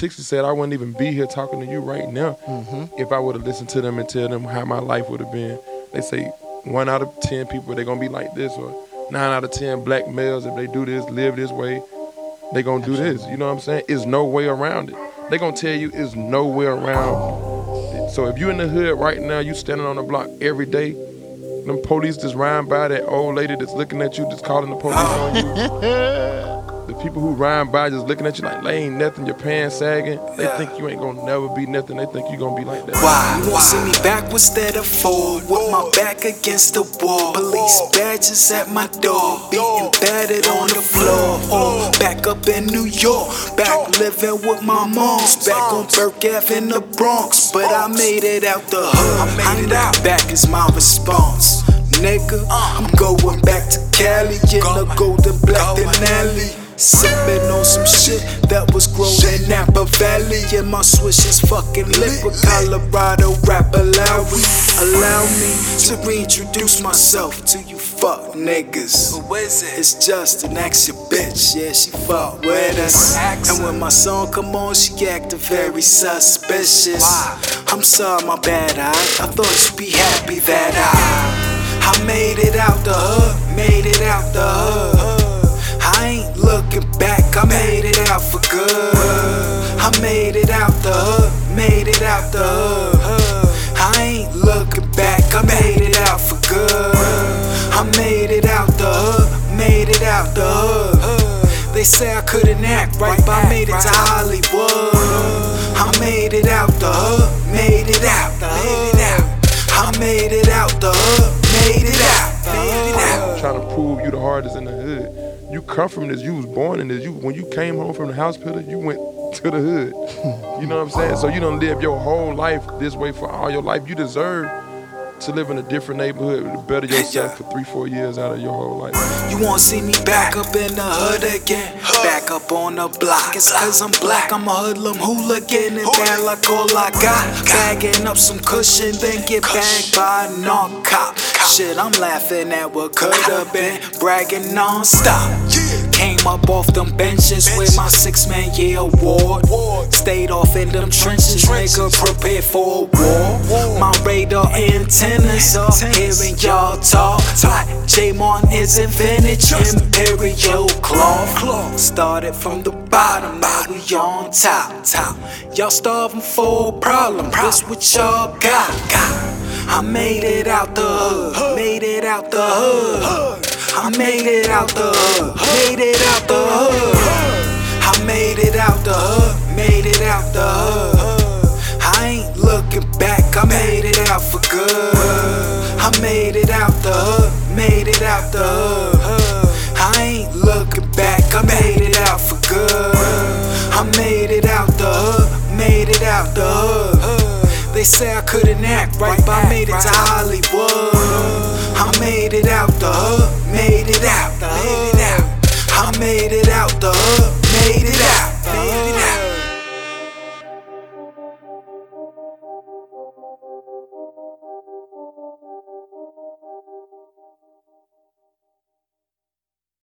Tixie said I wouldn't even be here talking to you right now mm-hmm. if I would have listened to them and tell them how my life would have been. They say one out of ten people they're gonna be like this, or nine out of ten black males if they do this, live this way, they gonna do this. You know what I'm saying? There's no way around it. They gonna tell you it's no way around. it. So if you in the hood right now, you standing on the block every day. Them police just riding by that old lady that's looking at you, just calling the police on you. The people who ride by just looking at you like, they ain't nothing, your pants sagging. They think you ain't gonna never be nothing. They think you gonna be like that. Why? You won't see me back instead of forward with my back against the wall. Police badges at my door, beating battered on the floor. Oh, back up in New York, back living with my moms, back on Burke Ave in the Bronx. But I made it out the hood. I made it out. Back is my response. Nigga, uh. I'm going back to Cali in the golden black Denali. Sipping on some shit that was grown in Napa Valley. And my swish is fucking lit with Colorado rapper Lowry. Allow me to reintroduce myself to you fuck niggas. Who is it? It's just an extra bitch, yeah, she fuck with us. And when my song come on, she acting very suspicious. I'm sorry, my bad, I, I thought you'd be happy that I. I made it out the hood, made it out the hood. Looking back, I made it out for good. I made it out the hood, made it out the hood. I ain't looking back, I made it out for good. I made it out the hood, made it out the hood. They say I couldn't act right, but I made it to Hollywood. I made it out the hood, made it out, made it. I made it out the hood, made it out, made it out. Trying to prove you the hardest in the hood. You come from this. You was born in this. You when you came home from the hospital, you went to the hood. You know what I'm saying? So you don't live your whole life this way for all your life. You deserve to live in a different neighborhood better yourself for three, four years out of your whole life. You won't see me back up in the hood again. Back up on the block. It's cause I'm black, I'm a hoodlum hooligan. And bad like all I got. Bagging up some cushion, then get bagged by a knock cop. Shit, I'm laughing at what could've been. Bragging non-stop. Came up off them benches with my six man year award. Stayed off in them trenches, nigga, prepared for a war. My radar antennas up, hearing y'all talk. Like J Martin is in vintage, imperial cloth. Started from the bottom, now we on top. top. Y'all starving for a problem, this what y'all got. got. I made it out the hood, made it out the hood. I made it out the hood, made it out the hood. I made it out the hood, made it out the hood. I ain't looking back, I made it out for good. I made it out the hood, made it out the hood. I ain't looking back, I made it out for good. I made it out the hood, made it out the hood. They say I couldn't act right, but I made it to Hollywood. Made it out the hood, made it out, made it out. I made it out the hood, made it out.